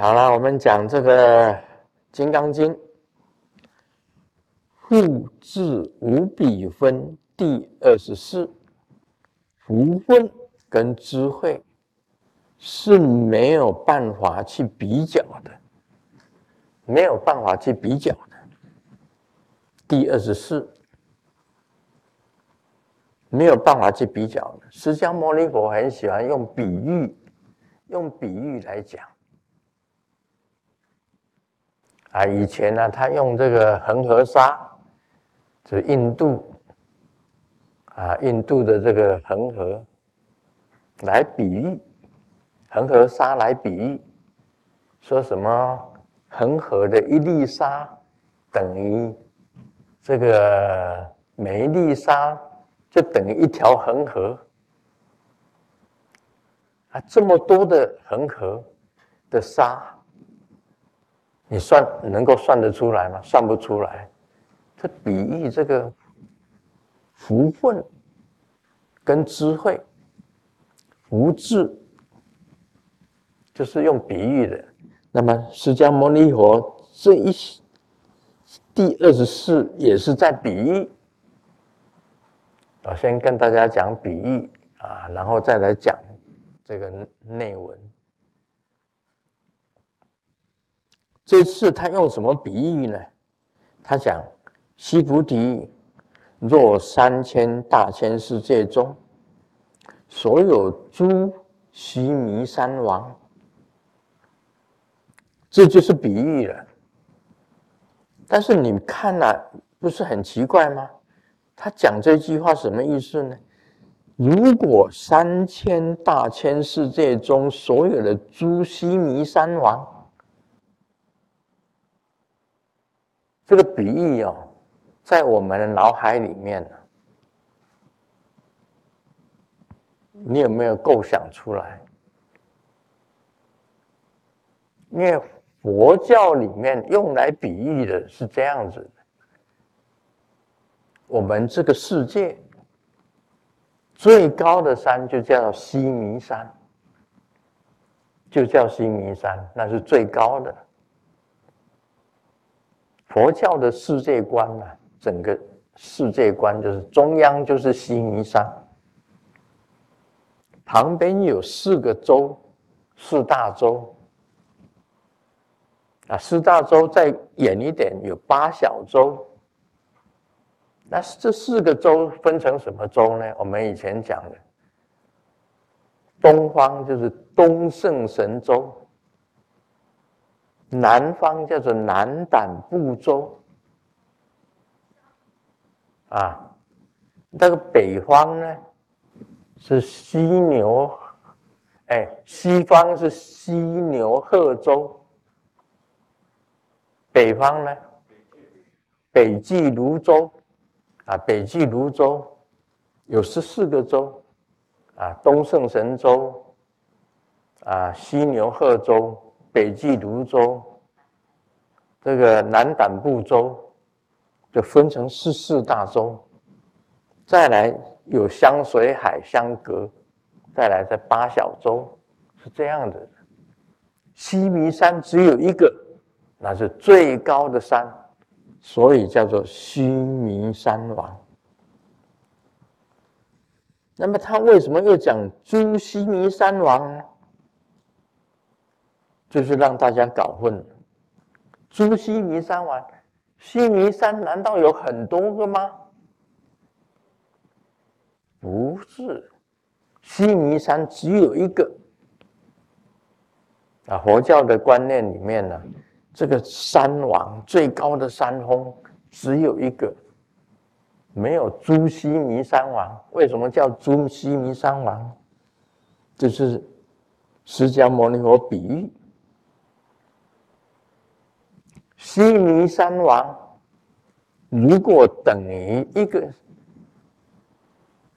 好了，我们讲这个《金刚经》，复智无比分第二十四，福分跟智慧是没有办法去比较的，没有办法去比较的。第二十四。没有办法去比较的。释迦牟尼佛很喜欢用比喻，用比喻来讲。啊，以前呢，他用这个恒河沙，就印度，啊，印度的这个恒河，来比喻恒河沙来比喻，说什么恒河的一粒沙等于这个每一粒沙。就等于一条恒河啊！这么多的恒河的沙，你算能够算得出来吗？算不出来。这比喻这个福分跟智慧，福智就是用比喻的。那么释迦牟尼佛这一第二十四也是在比喻。我先跟大家讲比喻啊，然后再来讲这个内文。这次他用什么比喻呢？他讲：西菩提，若三千大千世界中，所有诸须弥山王，这就是比喻了。但是你看了，不是很奇怪吗？他讲这句话什么意思呢？如果三千大千世界中所有的诸须弥山王，这个比喻哦，在我们的脑海里面，你有没有构想出来？因为佛教里面用来比喻的是这样子。我们这个世界最高的山就叫西弥山，就叫西弥山，那是最高的。佛教的世界观呢，整个世界观就是中央就是西弥山，旁边有四个洲，四大洲。啊，四大洲再远一点有八小洲。那这四个州分成什么州呢？我们以前讲的，东方就是东胜神州，南方叫做南胆部洲，啊，那个北方呢是犀牛，哎，西方是犀牛贺州，北方呢，北俱泸州。啊，北俱泸州有十四个州，啊，东胜神州，啊，西牛贺州，北俱泸州，这个南胆部州，就分成四四大洲。再来有湘水海相隔，再来在八小洲，是这样的。西弥山只有一个，那是最高的山。所以叫做须弥山王。那么他为什么又讲诸须弥山王呢？就是让大家搞混了。诸须弥山王，须弥山难道有很多个吗？不是，须弥山只有一个。啊，佛教的观念里面呢？这个山王最高的山峰只有一个，没有朱熹弥山王。为什么叫朱熹弥山王？就是释迦牟尼佛比喻，西弥山王如果等于一个，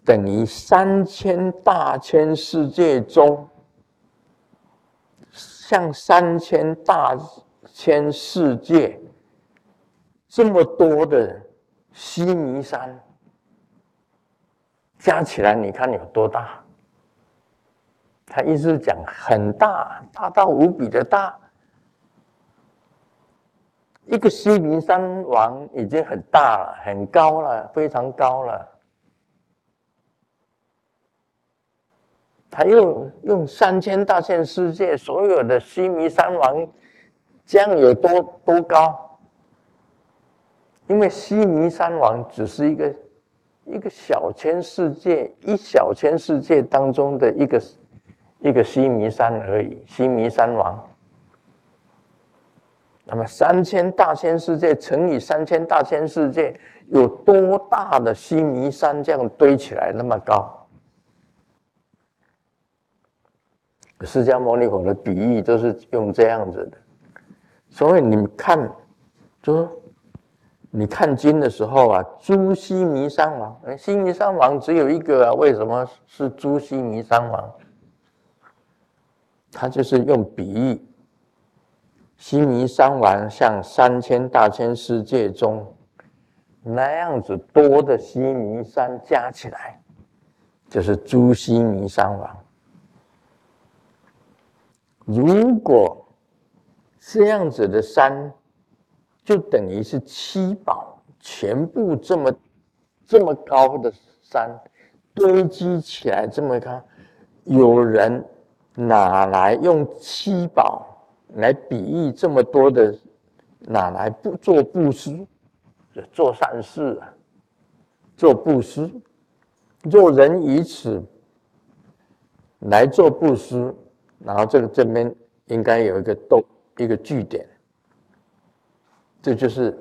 等于三千大千世界中，像三千大。千世界这么多的西弥山加起来，你看有多大？他意思讲很大，大到无比的大，一个西明山王已经很大了，很高了，非常高了。他用用三千大千世界所有的西弥山王，这样有多多高？因为西弥山王只是一个一个小千世界，一小千世界当中的一个一个西弥山而已。西弥山王，那么三千大千世界乘以三千大千世界，有多大的西弥山这样堆起来那么高？释迦牟尼佛的比喻都是用这样子的，所以你们看，就你看经的时候啊，诸西弥山王，西弥山王只有一个啊，为什么是诸西弥山王？他就是用比喻，西弥山王像三千大千世界中那样子多的西弥山加起来，就是诸西弥山王。如果这样子的山，就等于是七宝全部这么这么高的山堆积起来这么高，有人哪来用七宝来比喻这么多的？哪来不做布施？做善事啊，做布施，若人以此来做布施。然后这个这边应该有一个逗一个句点，这就是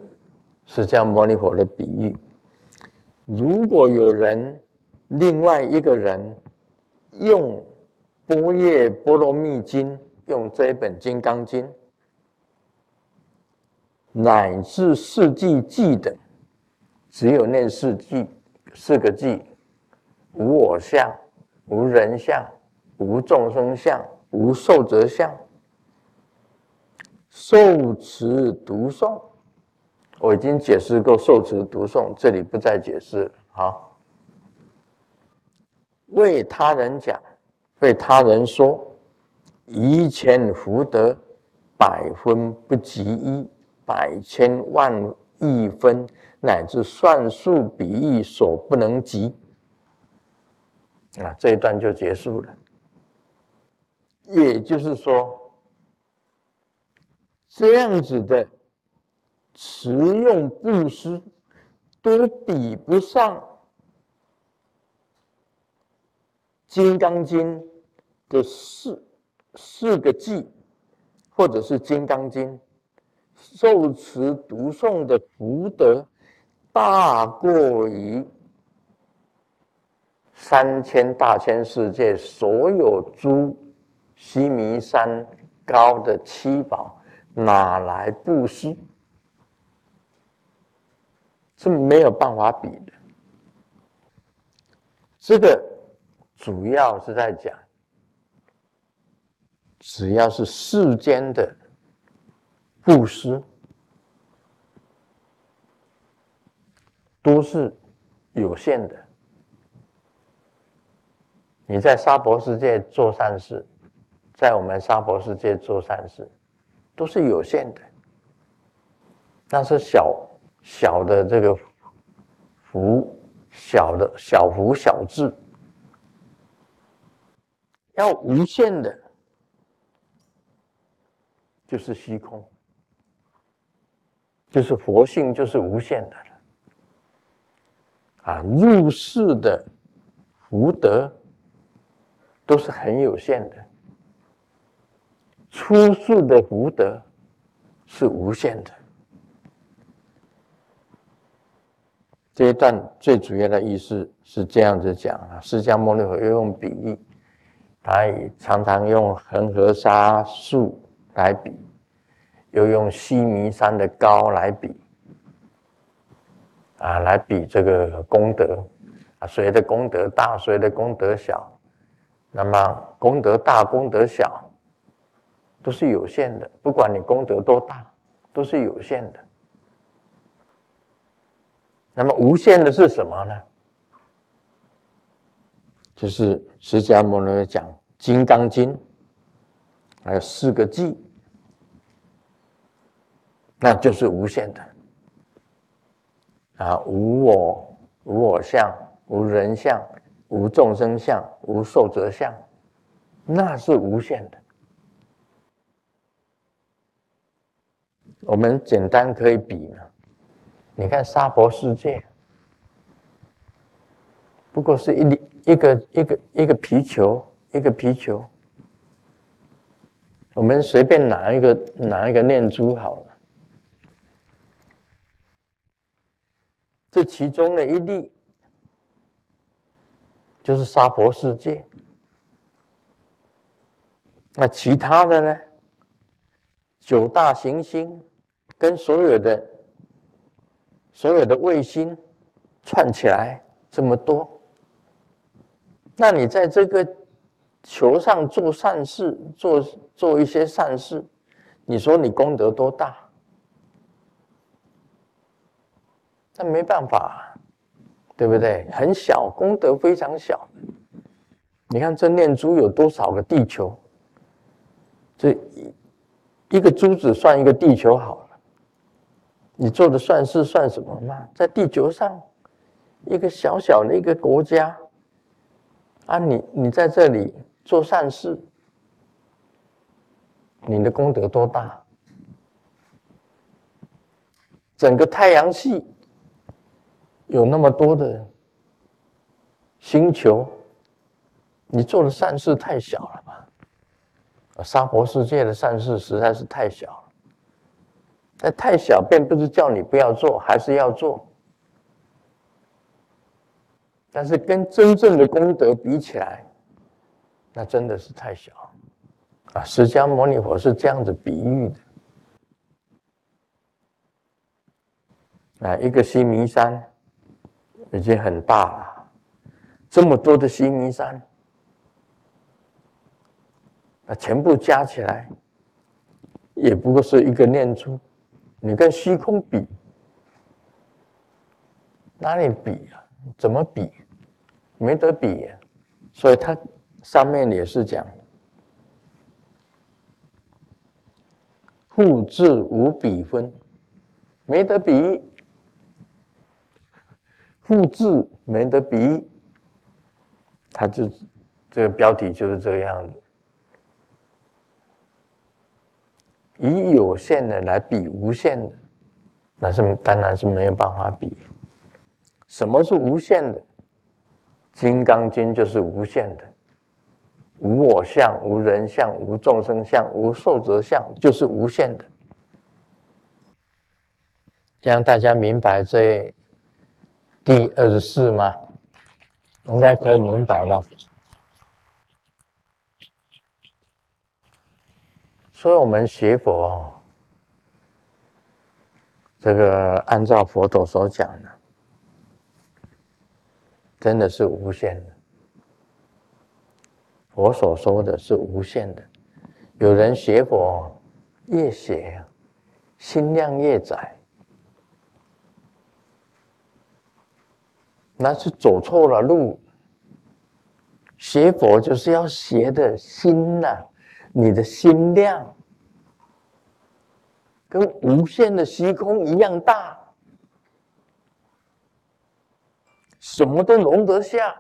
释迦牟尼佛的比喻。如果有人另外一个人用《波叶波罗蜜经》，用这一本《金刚经》，乃至四季记的，只有那四季四个季，无我相，无人相，无众生相。无受则相，受持读诵，我已经解释过受持读诵，这里不再解释。好，为他人讲，为他人说，一千福德，百分不及一，百千万亿分，乃至算术比喻所不能及。啊，这一段就结束了。也就是说，这样子的持用布施，都比不上《金刚经》的四四个偈，或者是《金刚经》受持读诵的福德，大过于三千大千世界所有诸。须弥山高的七宝，哪来布施？是没有办法比的。这个主要是在讲，只要是世间的布施，都是有限的。你在沙婆世界做善事。在我们沙婆世界做善事，都是有限的。但是小小的这个福，小的小福小智，要无限的，就是虚空，就是佛性，就是无限的了。啊，入世的福德都是很有限的。出世的福德是无限的。这一段最主要的意思是这样子讲啊，释迦牟尼佛又用比喻，他常常用恒河沙数来比，又用西弥山的高来比，啊，来比这个功德啊，谁的功德大，谁的功德小，那么功德大，功德小。都是有限的，不管你功德多大，都是有限的。那么无限的是什么呢？就是释迦牟尼讲《金刚经》，还有四个偈，那就是无限的。啊，无我，无我相，无人相，无众生相，无寿者相，那是无限的。我们简单可以比呢，你看沙婆世界，不过是一粒一个一个一个皮球，一个皮球。我们随便拿一个拿一个念珠好了。这其中的一粒，就是沙婆世界。那其他的呢？九大行星跟所有的所有的卫星串起来这么多，那你在这个球上做善事，做做一些善事，你说你功德多大？那没办法，对不对？很小，功德非常小。你看这念珠有多少个地球？这一一个珠子算一个地球好了。你做的善事算什么嘛？在地球上，一个小小的一个国家，啊，你你在这里做善事，你的功德多大？整个太阳系。有那么多的星球，你做的善事太小了吧？娑婆世界的善事实在是太小了。那太小，并不是叫你不要做，还是要做。但是跟真正的功德比起来，那真的是太小。啊，释迦牟尼佛是这样子比喻的。啊，一个西弥山。已经很大了，这么多的西弥山，那全部加起来，也不过是一个念珠。你跟虚空比，哪里比啊？怎么比？没得比。所以它上面也是讲，互质无比分，没得比。复制没得比，他就这个标题就是这个样子，以有限的来比无限的，那是当然是没有办法比。什么是无限的？《金刚经》就是无限的，无我相、无人相、无众生相、无寿者相，就是无限的。这样大家明白这。第二十四吗？应该可以明白了。所以，我们学佛，这个按照佛陀所讲的，真的是无限的。佛所说的是无限的。有人学佛，越学心量越窄。那是走错了路。学佛就是要学的心呐，你的心量跟无限的虚空一样大，什么都容得下，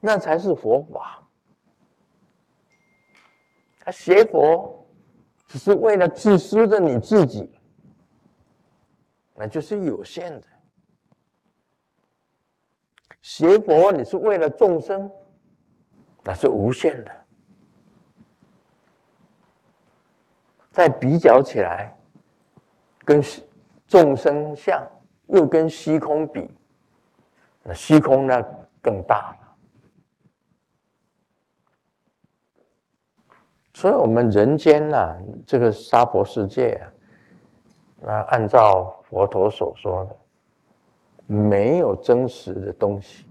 那才是佛法。他学佛只是为了自私的你自己，那就是有限的。学佛，你是为了众生，那是无限的。再比较起来，跟众生相，又跟虚空比，那虚空那更大了。所以，我们人间呐，这个娑婆世界啊，那按照佛陀所说的。没有真实的东西，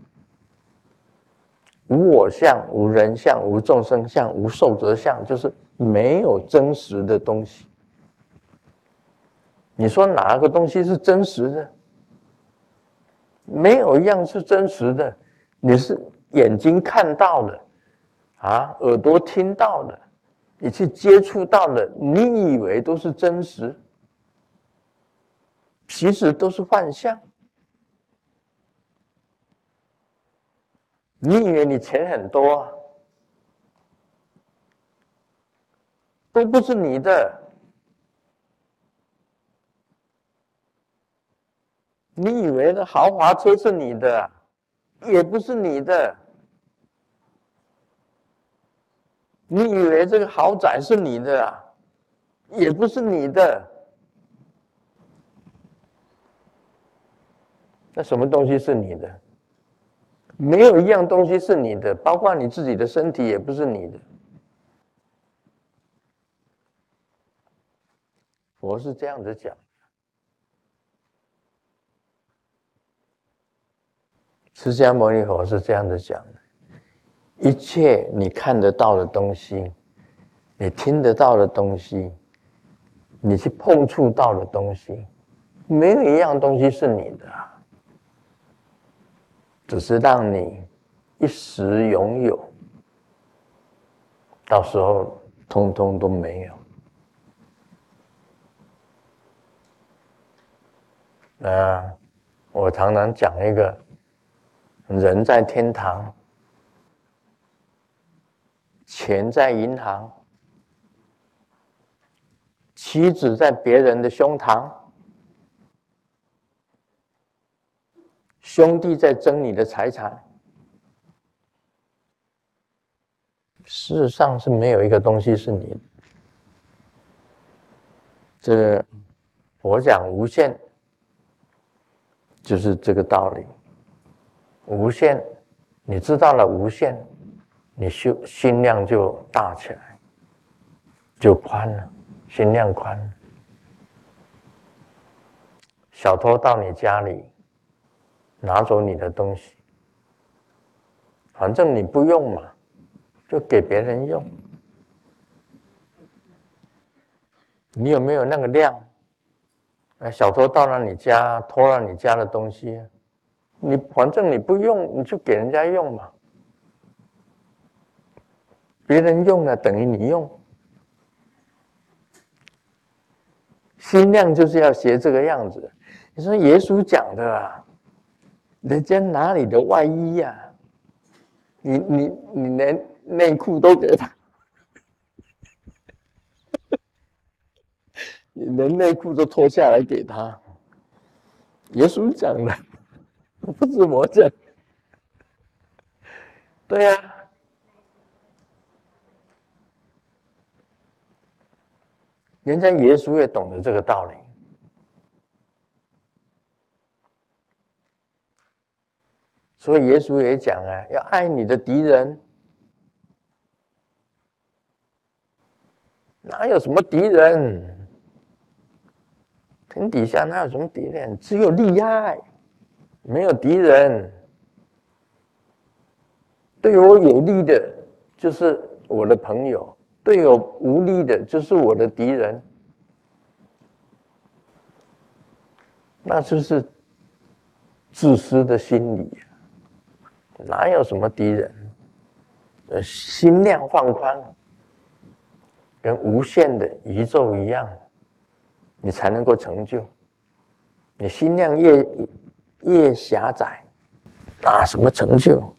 无我相、无人相、无众生相、无寿者相，就是没有真实的东西。你说哪个东西是真实的？没有一样是真实的。你是眼睛看到的，啊，耳朵听到的，你去接触到的，你以为都是真实，其实都是幻象。你以为你钱很多，都不是你的。你以为的豪华车是你的，也不是你的。你以为这个豪宅是你的，也不是你的。那什么东西是你的？没有一样东西是你的，包括你自己的身体也不是你的。佛是这样子讲。释迦牟尼佛是这样子讲的：一切你看得到的东西，你听得到的东西，你去碰触到的东西，没有一样东西是你的，只是让你一时拥有，到时候通通都没有。那我常常讲一个。人在天堂，钱在银行，妻子在别人的胸膛，兄弟在争你的财产。世上是没有一个东西是你的。这个我讲无限，就是这个道理。无限，你知道了无限，你修心量就大起来，就宽了，心量宽。小偷到你家里，拿走你的东西，反正你不用嘛，就给别人用。你有没有那个量？哎，小偷到了你家，偷了你家的东西。你反正你不用，你就给人家用嘛。别人用了等于你用，心量就是要学这个样子。你说耶稣讲的啊，人家拿你的外衣呀，你你你连内裤都给他，你连内裤都脱下来给他。耶稣讲的。不是我讲，对呀，人家耶稣也懂得这个道理，所以耶稣也讲啊，要爱你的敌人，哪有什么敌人？天底下哪有什么敌人？只有利害。没有敌人，对我有利的，就是我的朋友；对我无利的，就是我的敌人。那就是自私的心理，哪有什么敌人？呃，心量放宽，跟无限的宇宙一样，你才能够成就。你心量越……越狭窄，哪，什么成就？